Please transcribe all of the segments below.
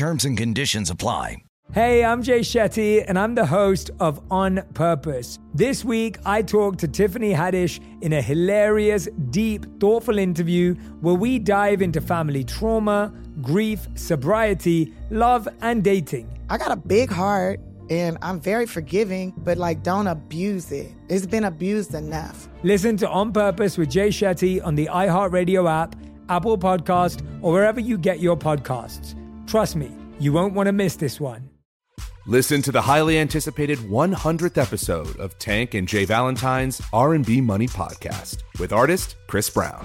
Terms and conditions apply. Hey, I'm Jay Shetty, and I'm the host of On Purpose. This week, I talked to Tiffany Haddish in a hilarious, deep, thoughtful interview where we dive into family trauma, grief, sobriety, love, and dating. I got a big heart and I'm very forgiving, but like don't abuse it. It's been abused enough. Listen to On Purpose with Jay Shetty on the iHeartRadio app, Apple Podcast, or wherever you get your podcasts. Trust me, you won't want to miss this one. Listen to the highly anticipated 100th episode of Tank and Jay Valentine's R&B Money podcast with artist Chris Brown.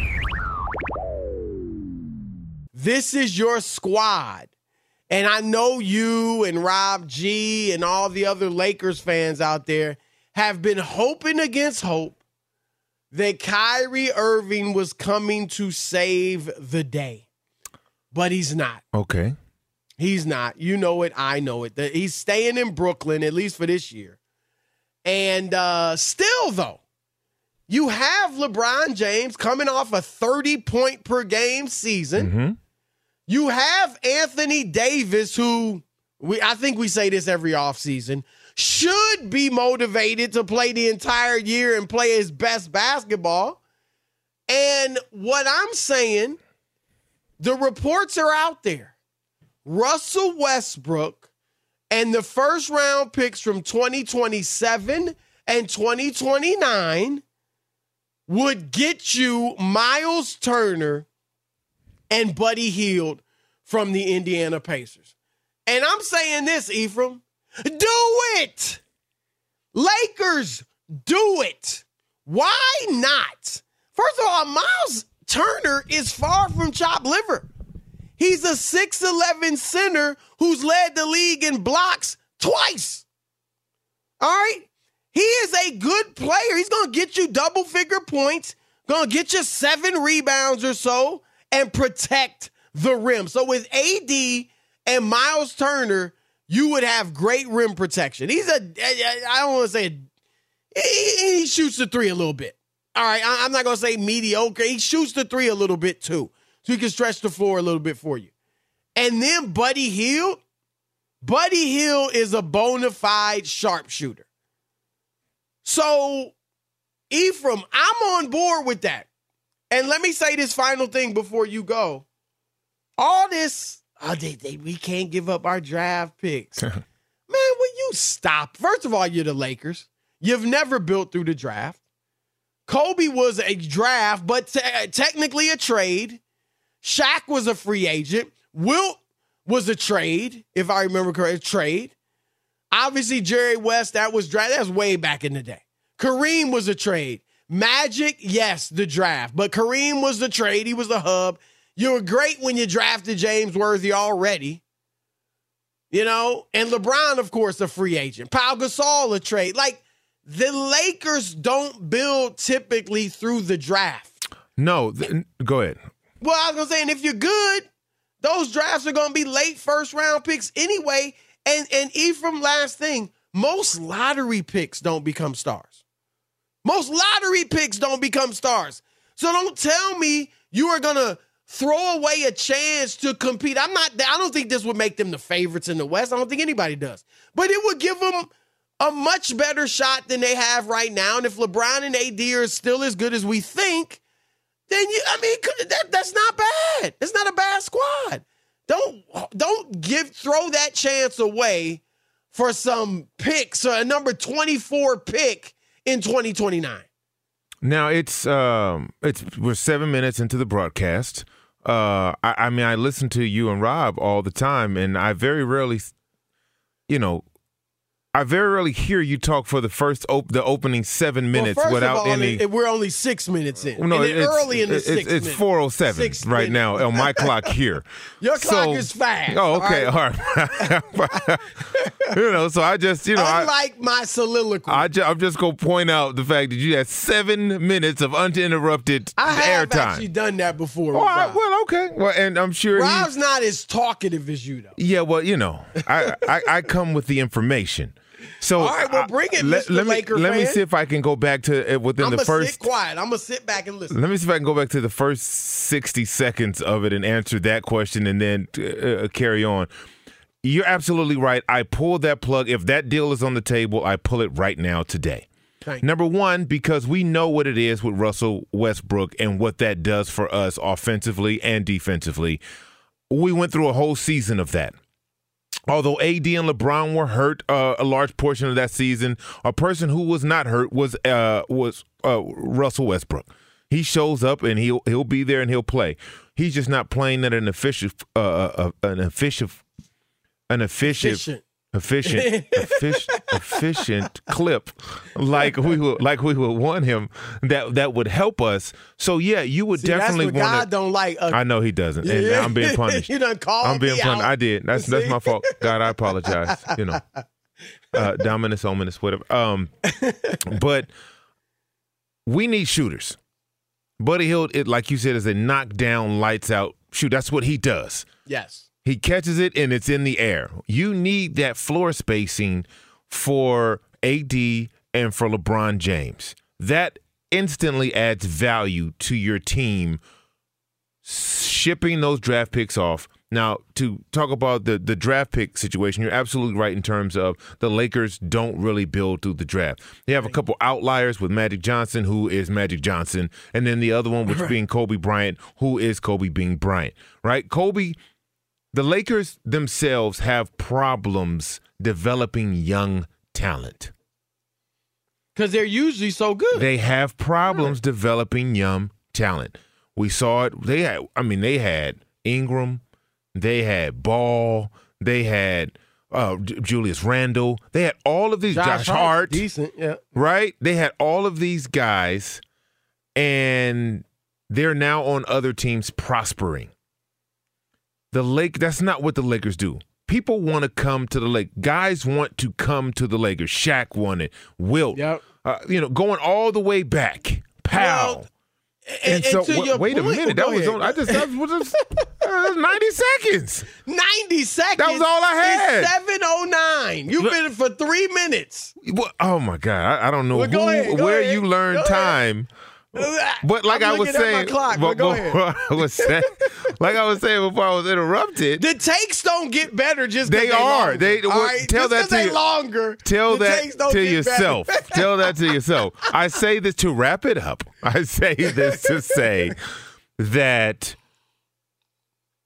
This is your squad. And I know you and Rob G and all the other Lakers fans out there have been hoping against hope that Kyrie Irving was coming to save the day. But he's not. Okay. He's not. You know it. I know it. He's staying in Brooklyn, at least for this year. And uh, still, though, you have LeBron James coming off a 30 point per game season. You have Anthony Davis, who we I think we say this every offseason, should be motivated to play the entire year and play his best basketball. And what I'm saying, the reports are out there. Russell Westbrook and the first round picks from 2027 and 2029 would get you Myles Turner and Buddy Hield from the Indiana Pacers. And I'm saying this, Ephraim, do it. Lakers, do it. Why not? First of all, Myles Turner is far from chopped liver. He's a 6'11 center who's led the league in blocks twice. All right? He is a good player. He's going to get you double figure points, going to get you seven rebounds or so, and protect the rim. So with AD and Myles Turner, you would have great rim protection. He's a, I don't want to say, he, he shoots the three a little bit. All right, I'm not going to say mediocre. He shoots the three a little bit too. So he can stretch the floor a little bit for you. And then Buddy Hield, Buddy Hield is a bona fide sharpshooter. So, Ephraim, I'm on board with that. And let me say this final thing before you go. All this, oh, they, they, we can't give up our draft picks. Man, will you stop? First of all, you're the Lakers. You've never built through the draft. Kobe was a draft, but te- technically a trade. Shaq was a free agent. Wilt was a trade, if I remember correctly, trade. Obviously, Jerry West, that was draft. That's way back in the day. Kareem was a trade. Magic, yes, the draft. But Kareem was the trade. He was the hub. You were great when you drafted James Worthy already. You know, and LeBron, of course, a free agent. Pau Gasol, a trade. Like the Lakers don't build typically through the draft. No, th- go ahead. Well, I was gonna say, and if you're good, those drafts are gonna be late first round picks anyway. And and Ephraim, last thing, most lottery picks don't become stars. Most lottery picks don't become stars. So don't tell me you are gonna throw away a chance to compete. I'm not. I don't think this would make them the favorites in the West. I don't think anybody does. But it would give them a much better shot than they have right now. And if LeBron and AD are still as good as we think, then you. I mean, that, that's not bad. It's not a bad squad. Don't don't give throw that chance away for some picks or a number 24 pick in 2029. Now it's um it's we're seven minutes into the broadcast. Uh, I, I mean, I listen to you and Rob all the time, and I very rarely, you know, I very rarely hear you talk for the first op- the opening seven minutes well, without all, any. We're only six minutes in. No, it's, early in the it's, six. It's four oh seven right now on my clock here. Your clock is fast. Oh, okay, all right. All right. you know, so I just you know, unlike I, my soliloquy, I ju- I'm just gonna point out the fact that you had seven minutes of uninterrupted I have airtime. actually done that before. Well, I, well, okay. Well, and I'm sure Rob's not as talkative as you, though. Yeah, well, you know, I, I, I come with the information. So all right, well, bring it, let, Mr. let me Laker let me see if I can go back to uh, within I'm the first. sit quiet. I'm gonna sit back and listen. Let me see if I can go back to the first sixty seconds of it and answer that question, and then uh, carry on. You're absolutely right. I pull that plug. If that deal is on the table, I pull it right now today. Thank Number one, because we know what it is with Russell Westbrook and what that does for us offensively and defensively. We went through a whole season of that. Although AD and LeBron were hurt uh, a large portion of that season, a person who was not hurt was uh, was uh, Russell Westbrook. He shows up and he'll he'll be there and he'll play. He's just not playing at an efficient uh, uh, an efficient an efficient Efficient. Efficient efficient, efficient clip like we would like we would want him that that would help us. So yeah, you would See, definitely want God don't like. Uh, I know he doesn't, and Yeah. I'm being punished. You done called I'm being punished. out. I did. That's You that's my fault. God, I apologize. You know, uh, dominus, ominous, whatever. Um, but we need shooters. Buddy Hield, it like you said, is a knockdown, lights out shoot. That's what he does. yes. He catches it and it's in the air. You need that floor spacing for AD and for LeBron James. That instantly adds value to your team shipping those draft picks off. Now, to talk about the, the draft pick situation, you're absolutely right in terms of the Lakers don't really build through the draft. They have a couple outliers with Magic Johnson, who is Magic Johnson, and then the other one, which being Kobe Bryant, who is Kobe being Bryant, right? Kobe, the Lakers themselves have problems developing young talent. Because they're usually so good. They have problems developing young talent. We saw it. They had, I mean, they had Ingram, they had Ball, they had uh, Julius Randle, they had all of these. Josh, Hart, decent, yeah. right? They had all of these guys, and they're now on other teams prospering. The Lake, that's not what the Lakers do. People want to come to the Lake. Guys want to come to the Lakers. Shaq wanted, Wilt, Yep. uh, you know, going all the way back. Powell. Well, and, and so, to wa- wait a minute. That was on. I just that was, that was ninety seconds. 90 seconds. That was all I had. 709. You've been for three minutes. What, oh my god! I, I don't know Well, who, ahead, where ahead, you learn go ahead. But like I was looking at my saying, clock, but but I was saying, like I was saying before I was interrupted. The takes don't get better just They they are. Longer, They- well, right? tell Just that to you- longer. Tell that to yourself. Tell that to yourself. I say this to wrap it up. I say this to say that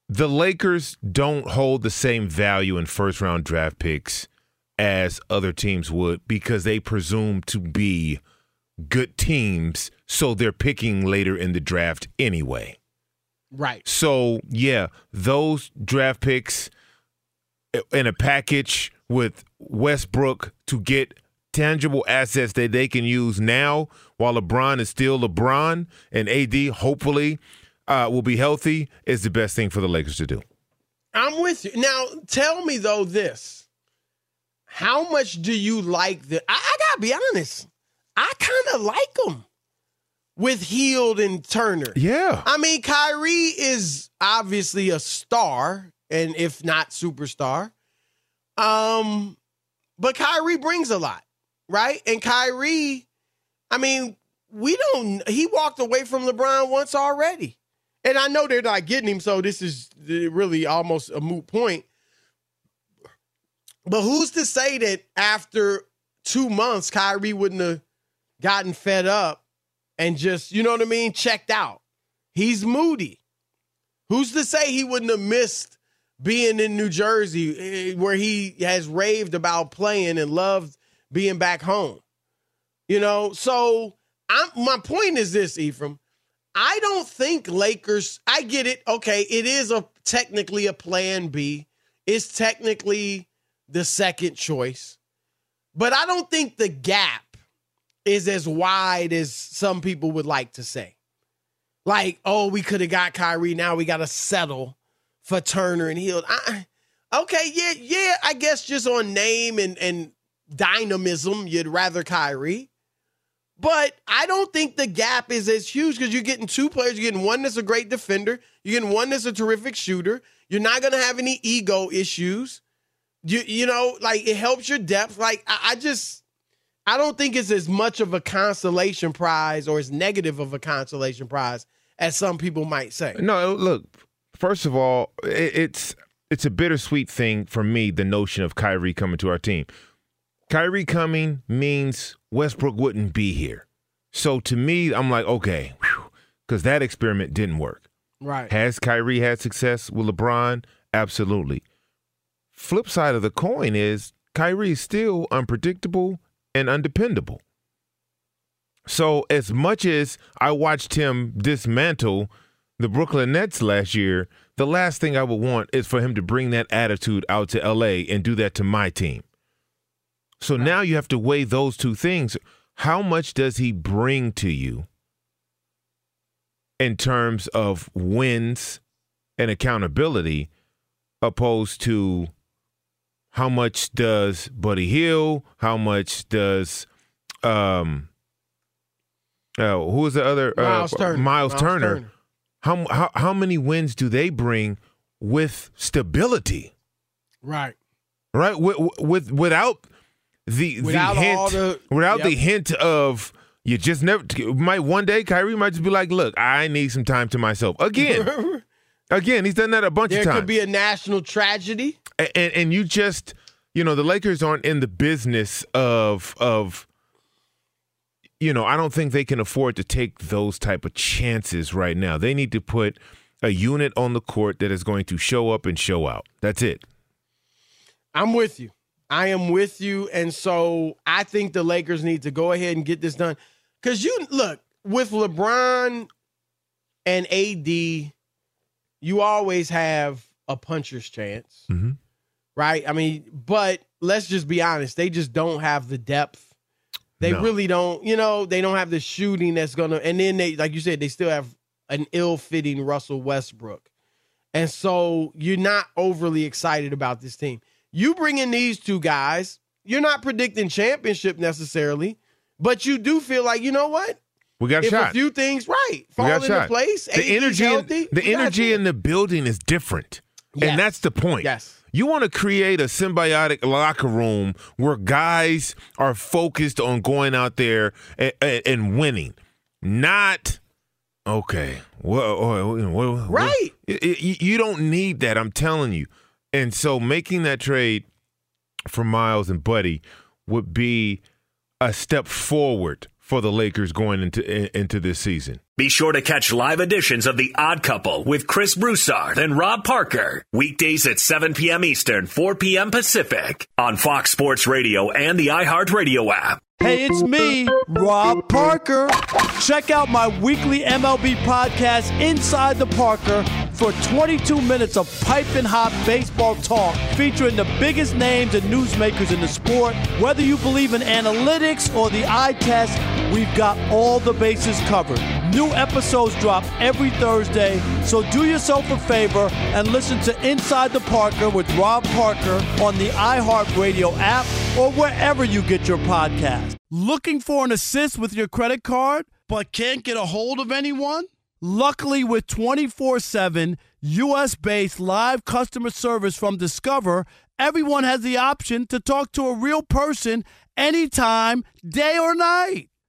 the Lakers don't hold the same value in first round draft picks as other teams would because they presume to be good teams so they're picking later in the draft anyway. Right. So, yeah, those draft picks in a package with Westbrook to get tangible assets that they can use now while LeBron is still LeBron and AD hopefully uh, will be healthy is the best thing for the Lakers to do. I'm with you. Now, tell me though this. How much do you like the I, I gotta be honest. I kind of like them with Hield and Turner. Yeah. I mean, Kyrie is obviously a star, and if not superstar. Um, but Kyrie brings a lot, right? And Kyrie, I mean, we don't he walked away from LeBron once already. And I know they're not getting him, so this is really almost a moot point. But who's to say that after two months, Kyrie wouldn't have gotten fed up and just, you know what I mean, checked out? He's moody. Who's to say he wouldn't have missed being in New Jersey eh, where he has raved about playing and loved being back home? You know, so I'm, my point is this, Ephraim. I don't think Lakers. I get it. Okay, it is a technically a plan B. It's technically the second choice, but I don't think the gap is as wide as some people would like to say. Like, oh, we could have got Kyrie. Now we got to settle for Turner and Hield. I, okay, yeah, yeah. I guess just on name and and dynamism, you'd rather Kyrie. But I don't think the gap is as huge because you're getting two players. You're getting one that's a great defender. You're getting one that's a terrific shooter. You're not going to have any ego issues. You you know, like it helps your depth. Like I, I just I don't think it's as much of a consolation prize or as negative of a consolation prize as some people might say. No, look. First of all, it's it's a bittersweet thing for me. The notion of Kyrie coming to our team. Kyrie coming means Westbrook wouldn't be here. So to me, I'm like, okay, because that experiment didn't work. Right. Has Kyrie had success with LeBron? Absolutely. Flip side of the coin is Kyrie is still unpredictable and undependable. So as much as I watched him dismantle the Brooklyn Nets last year, the last thing I would want is for him to bring that attitude out to LA and do that to my team. So now you have to weigh those two things. How much does he bring to you in terms of wins and accountability, opposed to how much does Buddy Hield? How much does um uh, who was the other uh, Myles Turner. Myles, Myles Turner. Turner. How, how how many wins do they bring with stability? Right. Right with, with without the Without the hint the- without the hint of you just never might one day Kyrie might just be like, look, I need some time to myself again. again, he's done that a bunch There of times. It could be a national tragedy. A- and, and you just you know the Lakers aren't in the business of of you know I don't think they can afford to take those type of chances right now. They need to put a unit on the court that is going to show up and show out. That's it. I'm with you. I am with you. And so I think the Lakers need to go ahead and get this done. Because you look, with LeBron and AD, you always have a puncher's chance. Mm-hmm. Right? I mean, but let's just be honest, they just don't have the depth. They No. really don't, you know, they don't have the shooting that's gonna and then they like you said, they still have an ill-fitting Russell Westbrook. And so you're not overly excited about this team. You bring in these two guys, you're not predicting championship necessarily, but you do feel like, you know what? We got a if shot. a few things right fall into shot. place, The energy, in, healthy, the we got a energy in the building is different, Yes. and that's the point. Yes. You want to create a symbiotic locker room where guys are focused on going out there and, and, and winning, not okay. Well, oh, Right. You, you don't need that. I'm telling you. And so making that trade for Myles and Buddy would be a step forward for the Lakers going into in- into this season. Be sure to catch live editions of The Odd Couple with Chris Broussard and Rob Parker. Weekdays at 7 p.m. Eastern, 4 p.m. Pacific on Fox Sports Radio and the iHeartRadio app. Hey, it's me, Rob Parker. Check out my weekly MLB podcast, Inside the Parker, for 22 minutes of pipe and hot baseball talk featuring the biggest names and newsmakers in the sport. Whether you believe in analytics or the eye test, we've got all the bases covered. New episodes drop every Thursday, so do yourself a favor and listen to Inside the Parker with Rob Parker on the iHeartRadio app or wherever you get your podcast. Looking for an assist with your credit card, but can't get a hold of anyone? Luckily, with 24 7 US based live customer service from Discover, everyone has the option to talk to a real person anytime, day or night.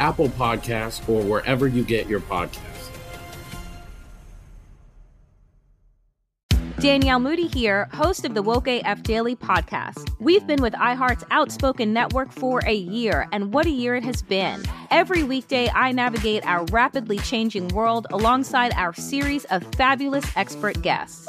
Apple Podcasts, or wherever you get your podcasts. Danielle Moody here, host of the Woke AF Daily podcast. We've been with iHeart's Outspoken Network for a year, and what a year it has been. Every weekday, I navigate our rapidly changing world alongside our series of fabulous expert guests.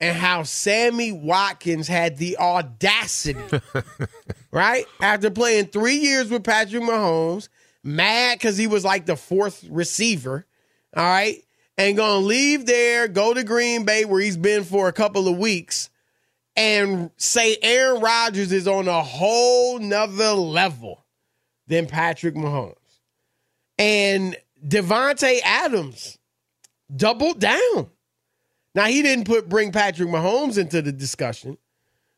and how Sammy Watkins had the audacity, right? After playing three years with Patrick Mahomes, mad because he was like the fourth receiver, all right? And gonna leave there, go to Green Bay where he's been for a couple of weeks, and say Aaron Rodgers is on a whole nother level than Patrick Mahomes. And Davante Adams doubled down. Now he didn't put bring Patrick Mahomes into the discussion,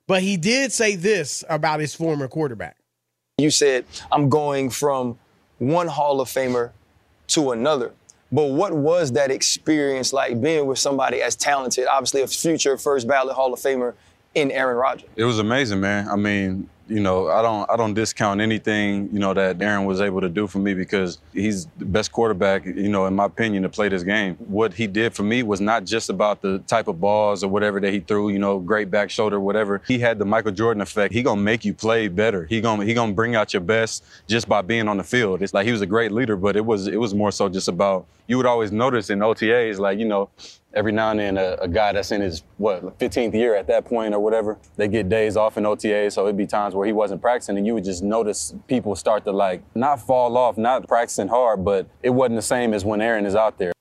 but he did say this about his former quarterback. You said, I'm going from one Hall of Famer to another. But what was that experience like being with somebody as talented, obviously a future first ballot Hall of Famer in Aaron Rodgers? It was amazing, man. I mean, you know, I don't I don't discount anything, you know, that Aaron was able to do for me because he's the best quarterback, you know, in my opinion, to play this game. What he did for me was not just about the type of balls or whatever that he threw, you know, great back shoulder, whatever. He had the Michael Jordan effect. He gonna make you play better. He gonna he gonna bring out your best just by being on the field. It's like he was a great leader, but it was it was more so just about you would always notice in OTAs, like, you know, every now and then a, a, guy that's in his what 15th year at that point or whatever they get days off in OTA so it'd be times where he wasn't practicing and you would just notice people start to like not fall off not practicing hard but it wasn't the same as when Aaron is out there.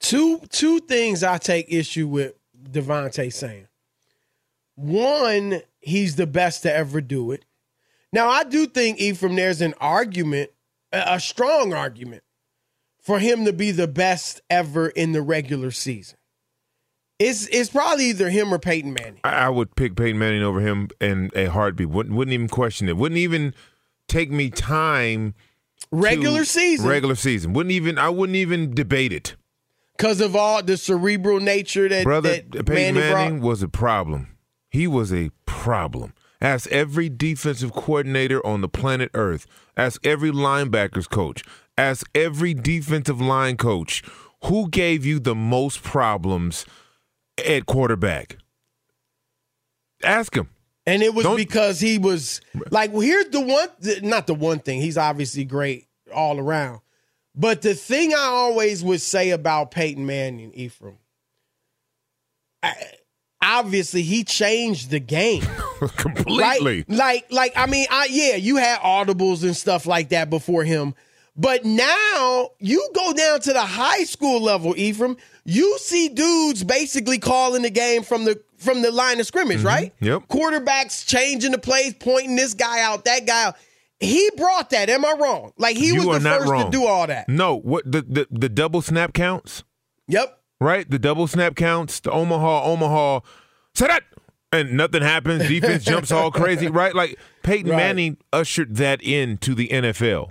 Two two things I take issue with Davante saying. One he's the best to ever do it. Now I do think Ephraim there's an argument a strong argument for him to be the best ever in the regular season. It's it's probably either him or Peyton Manning. I, I would pick Peyton Manning over him in a heartbeat. Wouldn't wouldn't even question it. Wouldn't even take me time. Regular season. Regular season. Wouldn't even. I wouldn't even debate it. Because of all the cerebral nature that brother that Peyton Manning, Manning was a problem. He was a problem. Ask every defensive coordinator on the planet Earth. Ask every linebackers coach. Ask every defensive line coach who gave you the most problems at quarterback. Ask him. And it was Don't- because he was like, well, here's the one, not the one thing. He's obviously great all around. But the thing I always would say about Peyton Manning, Ephraim, I, obviously he changed the game. Completely. Right? Like, like I mean, I, yeah, you had audibles and stuff like that before him, but now you go down to the high school level, Ephraim. You see dudes basically calling the game from the from the line of scrimmage, mm-hmm. right? Yep. Quarterbacks changing the plays, pointing this guy out, that guy out. He brought that. Am I wrong? Like he you was the first wrong. to do all that. No, what the, the the double snap counts? Yep. Right? The double snap counts, the Omaha, Omaha, say that and nothing happens. Defense jumps all crazy, right? Like Peyton Right. Manning ushered that into the NFL.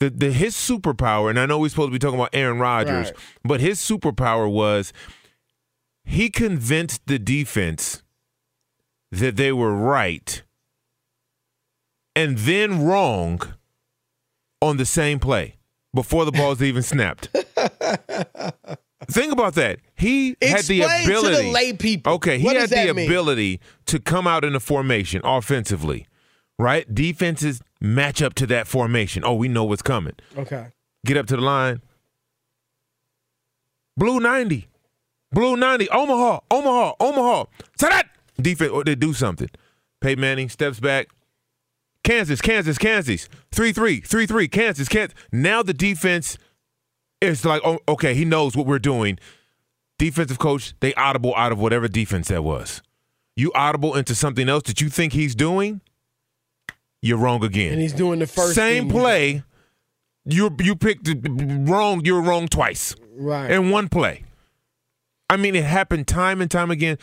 The the his superpower, and I know we're supposed to be talking about Aaron Rodgers, Right. but his superpower was he convinced the defense that they were right and then wrong on the same play before the ball's even snapped. Think about that. He had the Explain to the lay people. Okay, he had the mean? ability to come out in a formation offensively, right? Defenses match up to that formation. Oh, we know what's coming. Okay. Get up to the line. Blue 90. Blue 90. Omaha. Omaha. Omaha. Say that. Defense, or they do something. Peyton Manning steps back. Kansas, Kansas, Kansas. 3 3, 3 3, Kansas, Kansas. Now the defense is like, oh, okay, he knows what we're doing. Defensive coach, they audible out of whatever defense that was. You audible into something else that you think he's doing, you're wrong again. And he's doing the first Same play. You you picked wrong. You're wrong twice Right. in one play. I mean, it happened time and time again.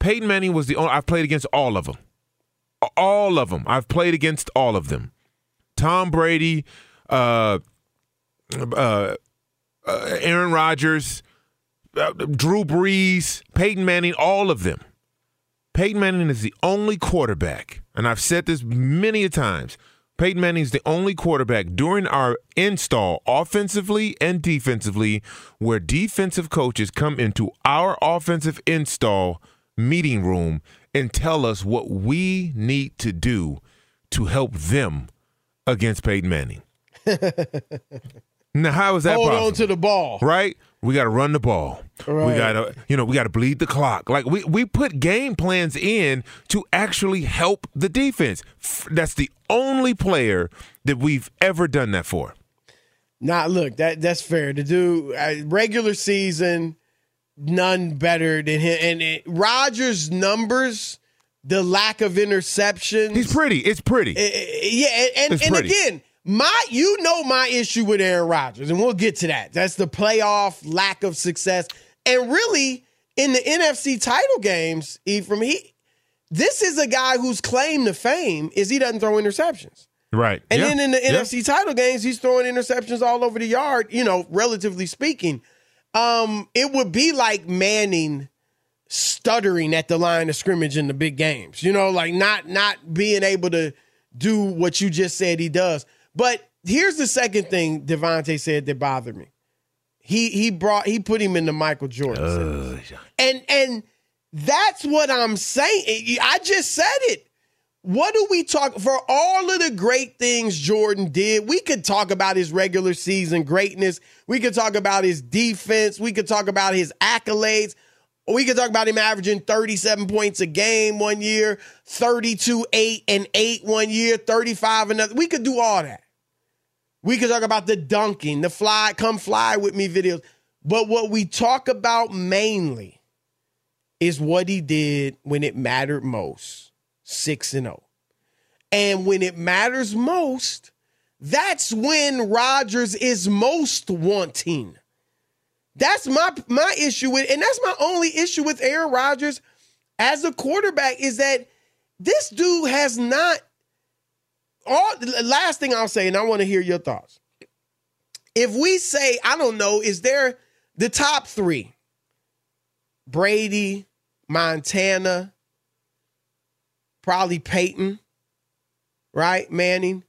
Peyton Manning was the only. I've played against all of them. All of them. I've played against all of them. Tom Brady, uh, uh, uh, Aaron Rodgers, uh, Drew Brees, Peyton Manning, all of them. Peyton Manning is the only quarterback, and I've said this many a times. Peyton Manning is the only quarterback during our install, offensively and defensively, where defensive coaches come into our offensive install meeting room and tell us what we need to do to help them against Peyton Manning. now, how is that Hold possible? on to the ball. right? We got to run the ball. We got to, you know, we got to bleed the clock. Like we we put game plans in to actually help the defense. That's the only player that we've ever done that for. Nah, look, that that's fair. To do uh, regular season, none better than him. And it, Rodgers' numbers, the lack of interceptions. He's pretty. It's pretty. Uh, yeah, and, and, and again, My, you know, my issue with Aaron Rodgers, and we'll get to that. That's the playoff lack of success, and really in the NFC title games. From he, this is a guy whose claim to fame is he doesn't throw interceptions. Right. And Yeah. then in the Yeah. NFC title games, he's throwing interceptions all over the yard, you know, relatively speaking. Um, it would be like Manning stuttering at the line of scrimmage in the big games. You know, like not not being able to do what you just said he does. But here's the second thing Davante said that bothered me. He he brought he put him into Michael Jordan. sentence. And and that's what I'm saying. I just said it. What do we talk for all of the great things Jordan did? We could talk about his regular season greatness. We could talk about his defense. We could talk about his accolades. We could talk about him averaging 37 points a game one year, 32, 8, and 8 one year, 35 another. We could do all that. We could talk about the dunking, the fly, come fly with me videos. But what we talk about mainly is what he did when it mattered most 6 and 0. And when it matters most, that's when Rodgers is most wanting. That's my my issue with, and that's my only issue with Aaron Rodgers as a quarterback is that this dude has not. All the last thing I'll say, and I want to hear your thoughts. If we say, I don't know, is there the top three? Brady, Montana, probably Peyton, right? Manning.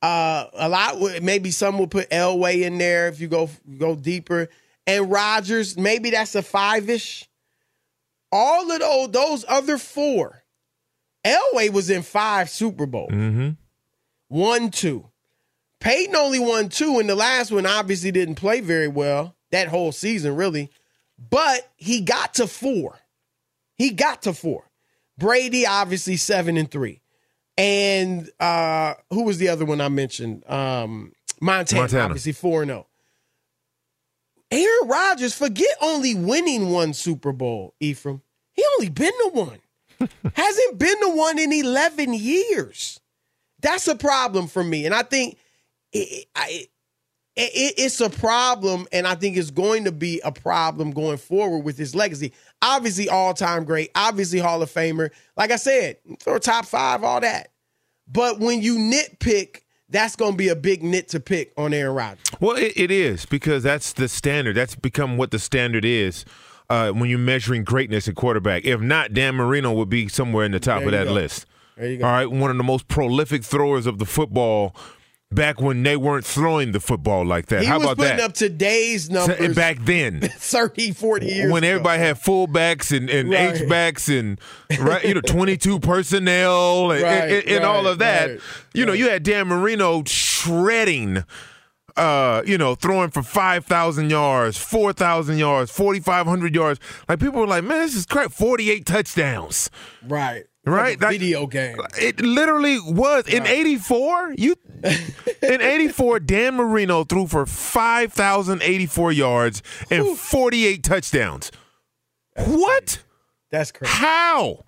Uh, a lot maybe some will put Elway in there if you go go deeper. And Rodgers, maybe that's a five-ish. All of those, those other four. Elway was in five Super Bowls. Mm-hmm. One, two. Peyton only won two, and the last one obviously didn't play very well that whole season, really. But he got to four. He got to four. Brady, obviously, seven and three. And uh who was the other one I mentioned? Um Montana, Montana. obviously, four and oh. Aaron Rodgers, forget only winning one Super Bowl, Ephraim. He only been to one. Hasn't been to one in 11 years. That's a problem for me. And I think it, I, it, it's a problem, and I think it's going to be a problem going forward with his legacy. Obviously, all time great, obviously, Hall of Famer. Like I said, throw top five, all that. But when you nitpick, that's going to be a big nit to pick on Aaron Rodgers. Well, it, it is because that's the standard. That's become what the standard is uh, when you're measuring greatness at quarterback. If not, Dan Marino would be somewhere in the top of that go. list. There you go. All right, one of the most prolific throwers of the football back when they weren't throwing the football like that. He How was about putting that? up today's numbers back then. 30, 40 years when ago. everybody had fullbacks and, and Right. H-backs and right, you know, 22 personnel and, Right, and, and all of that. you know, you had Dan Marino shredding uh, you know, throwing for 5,000 yards, 4,000 yards, 4,500 yards. Like people were like, man, this is crap. 48 touchdowns. Right. Right? Like video game. It literally was. In 84, you in 84, Dan Marino threw for 5,084 yards and 48 touchdowns. what? That's crazy. How?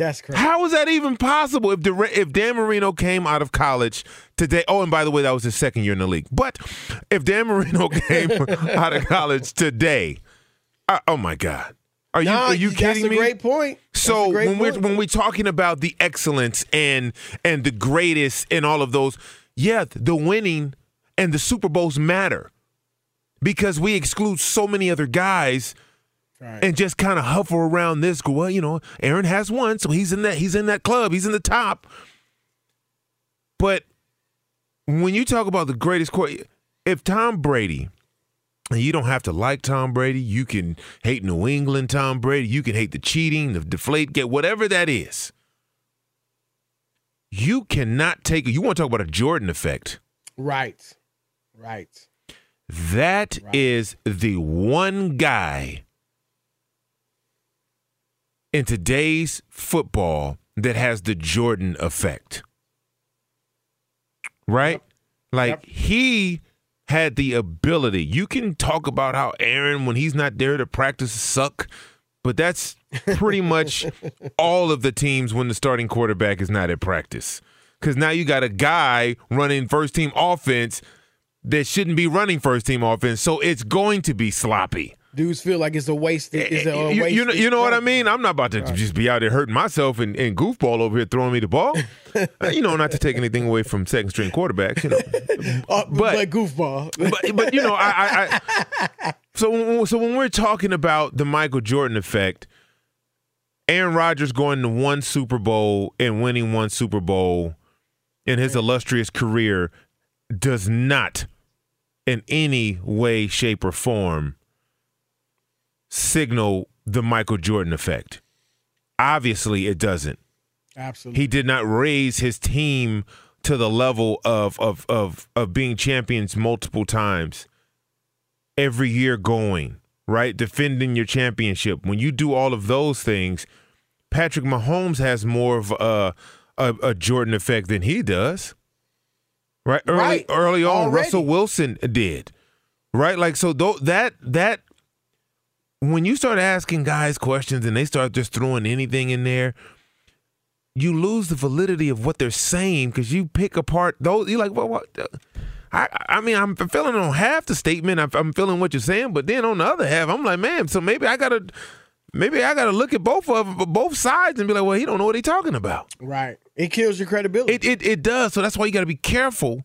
That's crazy. How is that even possible? If if Dan Marino came out of college today, oh, and by the way, that was his second year in the league. But if Dan Marino came out of college today, uh, oh my God, are you No, are you kidding me? that's a me? great point. So great when we're when we're talking about the excellence and and the greatest and all of those, yeah, the winning and the Super Bowls matter because we exclude so many other guys and just kind of hover around this. Go, well, you know, Aaron has one, so he's in that he's in that club, he's in the top. But when you talk about the greatest if Tom Brady, you don't have to like Tom Brady, you can hate New England Tom Brady, you can hate the cheating, the Deflategate whatever that is. You cannot take You want to talk about a Jordan effect? Right. Right. That is the one guy in today's football that has the Jordan effect. Right? Like he had the ability. You can talk about how Aaron, when he's not there to practice, suck, but that's pretty much all of the teams when the starting quarterback is not at practice. because now you got a guy running first team offense that shouldn't be running first team offense. So it's going to be sloppy. Dudes feel like it's a waste. It's a You, waste you know, you know what I mean? I'm not about to just be out there hurting myself and, and goofball over here throwing me the ball. Uh, you know, not to take anything away from second string quarterbacks, you know. Uh, but, goofball. but but you know, I, I, I so when- so when we're talking about the Michael Jordan effect, Aaron Rodgers going to one Super Bowl and winning one Super Bowl in his illustrious career does not, in any way, shape, or form, signal the Michael Jordan effect. Obviously, it doesn't. Absolutely. He did not raise his team to the level of of of of being champions multiple times. Every year going, right? Defending your championship. When you do all of those things, Patrick Mahomes has more of a a, a Jordan effect than he does. Right? Early Right. early on, Already. Russell Wilson did. Right? Like so though that that when you start asking guys questions and they start just throwing anything in there, you lose the validity of what they're saying because you pick apart those. You're like, well, what? I, I mean, I'm feeling on half the statement. I'm, I'm feeling what you're saying, but then on the other half, I'm like, man, so maybe I gotta, maybe I gotta look at both of both sides and be like, well, he don't know what he's talking about. Right. It kills your credibility. It it it does. So that's why you got to be careful.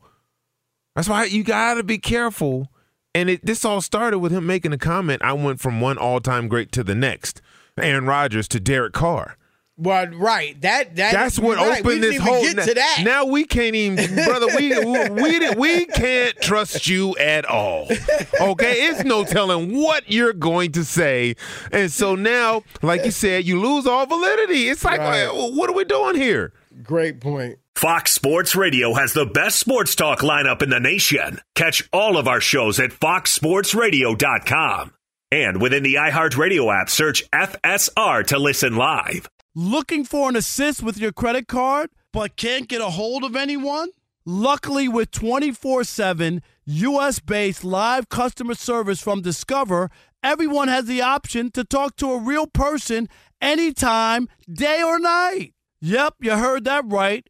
That's why you got to be careful. And it this all started with him making a comment. I went from one all time great to the next, Aaron Rodgers to Derek Carr. Well, right. That that That's what right. opened this whole. Get to that. Now we can't even, brother. We we we can't trust you at all. Okay, it's no telling what you're going to say, and so now, like you said, you lose all validity. It's like, Right. Uh, what are we doing here? Great point. Fox Sports Radio has the best sports talk lineup in the nation. Catch all of our shows at foxsportsradio.com. And within the iHeartRadio app, search FSR to listen live. Looking for an assist with your credit card, but can't get a hold of anyone? Luckily, with 24 7 US based live customer service from Discover, everyone has the option to talk to a real person anytime, day or night. Yep, you heard that right.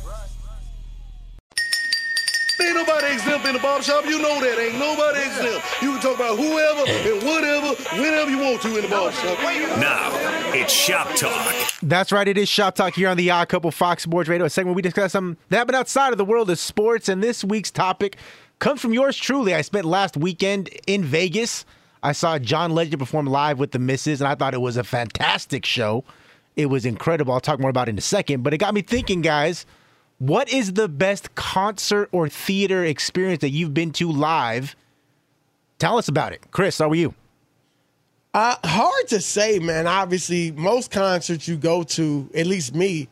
Ain't nobody exempt in the barbershop. You know that. Ain't nobody exempt. You can talk about whoever and whatever, whenever you want to in the barbershop. Now, it's Shop Talk. That's right. It is Shop Talk here on the Odd Couple Fox Sports Radio, a segment we discuss something that happened outside of the world of sports. And this week's topic comes from yours truly. I spent last weekend in Vegas. I saw John Legend perform live with the Misses, and I thought it was a fantastic show. It was incredible. I'll talk more about it in a second. But it got me thinking, guys. What is the best concert or theater experience that you've been to live? Tell us about it. Chris, how are you? Uh, hard to say, man. Obviously, most concerts you go to, at least me,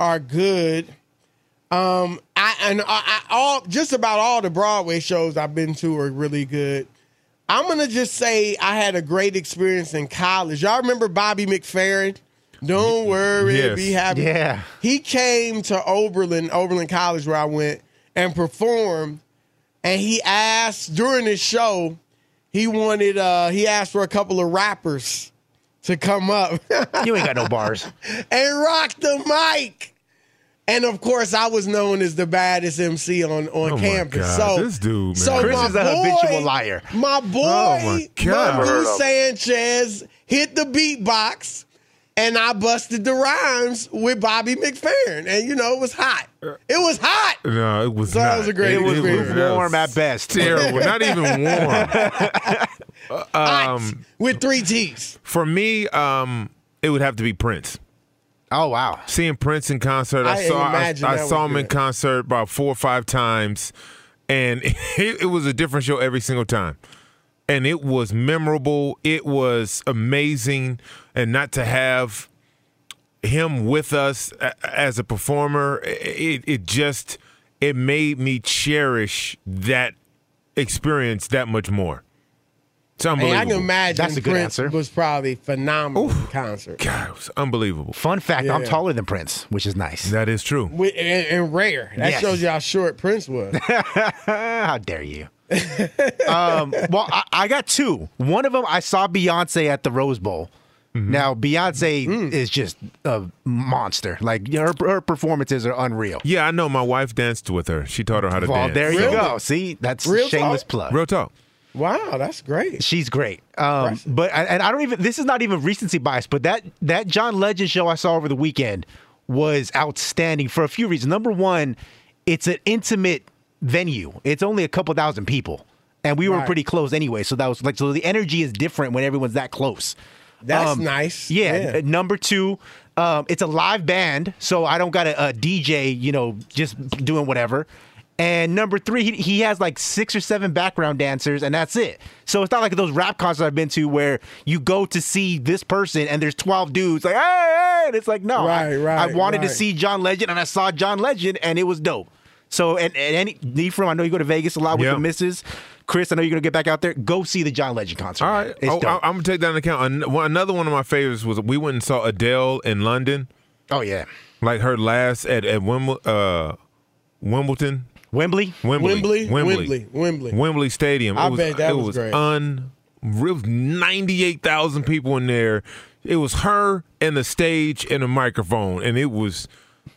are good. Um, I and I, I, all just about all the Broadway shows I've been to are really good. I'm gonna just say I had a great experience in college. Y'all remember Bobby McFerrin? Don't worry, Yes. be happy. Yeah. He came to Oberlin, Oberlin College, where I went, and performed. And he asked during his show, he wanted, uh, he asked for a couple of rappers to come up. You ain't got no bars. and rock the mic. And of course, I was known as the baddest MC on, on Oh my campus. God, so this dude, man. so Chris my is a boy- habitual liar. My boy, Oh, my God. Mabu Sanchez hit the beatbox, and I busted the rhymes with Bobby McFerrin, and you know it was hot. It was hot. No, it was So not. that was a great It was experience. that warm at best. Terrible. not even warm. Uh, Hot um, with three T's. for me, um, it would have to be Prince. Oh wow. Seeing Prince in concert, I, I saw I, I saw was him in concert about four or five times, and it, it was a different show every single time. And it was memorable. It was amazing, and not to have him with us as a performer, it it just it made me cherish that experience that much more. It's Hey, unbelievable. I can imagine That's a good Prince answer. was probably phenomenal in concert. God, it was unbelievable. Fun fact: I'm taller than Prince, which is nice. That is true. With, and, and rare. That Yes. shows you how short Prince was. How dare you? um, well, I, I got two. One of them, I saw Beyonce at the Rose Bowl. Mm-hmm. Now, Beyonce Mm. is just a monster. Like her, her performances are unreal. Yeah, I know. My wife danced with her. She taught her how to Well, dance. there you Really? go. See, that's Real shameless talk? plug. Real talk. Wow, that's great. She's great. Um, but and I don't even. This is not even recency bias. But that that John Legend show I saw over the weekend was outstanding for a few reasons. Number one, it's an intimate venue. It's only a couple thousand people, and we were Right. pretty close anyway. So that was like so the energy is different when everyone's that close. That's Um, nice. Yeah. uh, Number two, um, it's a live band, so I don't got a, a DJ, you know, just doing whatever. And number three, he, he has like six or seven background dancers, and that's it. So it's not like those rap concerts I've been to where you go to see this person and there's 12 dudes like, hey, hey, and it's like, no. I- Right, right, I wanted to see John Legend, and I saw John Legend, and it was dope. So, and, and any, Ephraim, I know you go to Vegas a lot with Yeah. the misses. Chris, I know you're going to get back out there. Go see the John Legend concert. All man. right. It's Oh, dope. I, am gonna take that into account. Another one of my favorites was we went and saw Adele in London. oh, yeah. Like her last at at Wimble, uh, Wimbledon, Wembley? Wembley, Wembley, Wembley, Wembley. Wembley Stadium. I it was, bet that it was was great. unreal. Ninety-eight thousand people in there. It was her and the stage and a microphone, and it was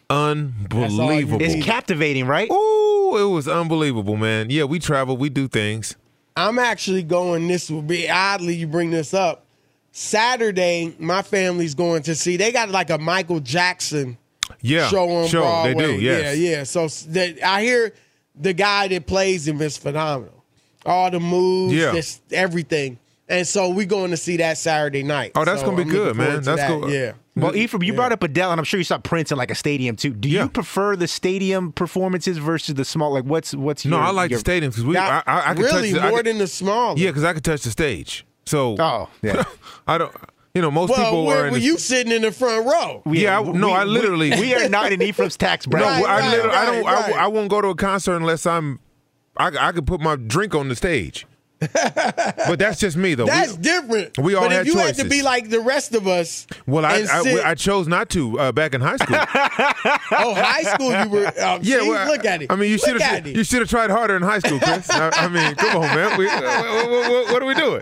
unbelievable. It's captivating, right? Ooh, it was unbelievable, man. Yeah, we travel, we do things. I'm actually going. This will be oddly you bring this up. Saturday, my family's going to see. They got like a Michael Jackson Yeah, show on show, they Broadway. do, yes. Yeah, yeah. So that, I hear the guy that plays him is phenomenal. All the moves, Yeah. just everything. And so we're going to see that Saturday night. Oh, that's So gonna be I'm good, man. That's that. cool. Uh, yeah. Well, Ephraim, you brought up Adele, and I'm sure you saw Prince in like a stadium too. Do you prefer the stadium performances versus the small? Like, what's what's No, your, I like your, the stadiums because we. Now, I, I, I can really touch the, I more can- than the small. Yeah, because I can touch the stage. So. Oh, yeah. I don't. You know, most well, people where are. In were the, you sitting in the front row? Yeah, I, no, we- I literally. we are not in Ephraim's tax No, bracket. I, right, literally, I don't. right, I, right. I won't go to a concert unless I'm. I, I could put my drink on the stage. but that's just me, though. We- That's different. we all but had if you had to be like the rest of us, well, I, I, I chose not to uh, back in high school. oh, high school, you were. Oh, Yeah, see? well, look at it. I mean, you should have you should have tried harder in high school, Chris. I, I mean, come on, man. We, what, what- what are we doing?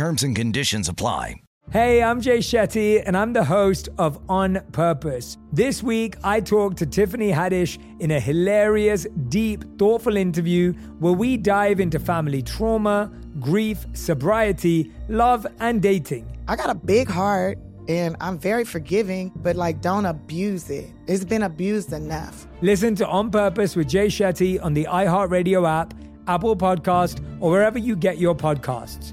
Terms and conditions apply. Hey, I'm Jay Shetty, and I'm the host of On Purpose. This week, I talked to Tiffany Haddish in a hilarious, deep, thoughtful interview where we dive into family trauma, grief, sobriety, love, and dating. I got a big heart and I'm very forgiving, but like don't abuse it. It's been abused enough. Listen to On Purpose with Jay Shetty on the iHeartRadio app, Apple Podcast, or wherever you get your podcasts.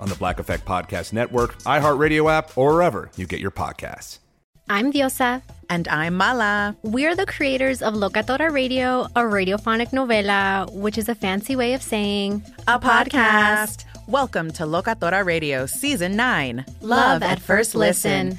on the Black Effect Podcast Network, iHeartRadio app, or wherever you get your podcasts. I'm Diosa. And I'm Mala. We're the creators of Locatora Radio, a radiophonic novela, which is a fancy way of saying A podcast. Welcome to Locatora Radio Season 9 Love at First Listen.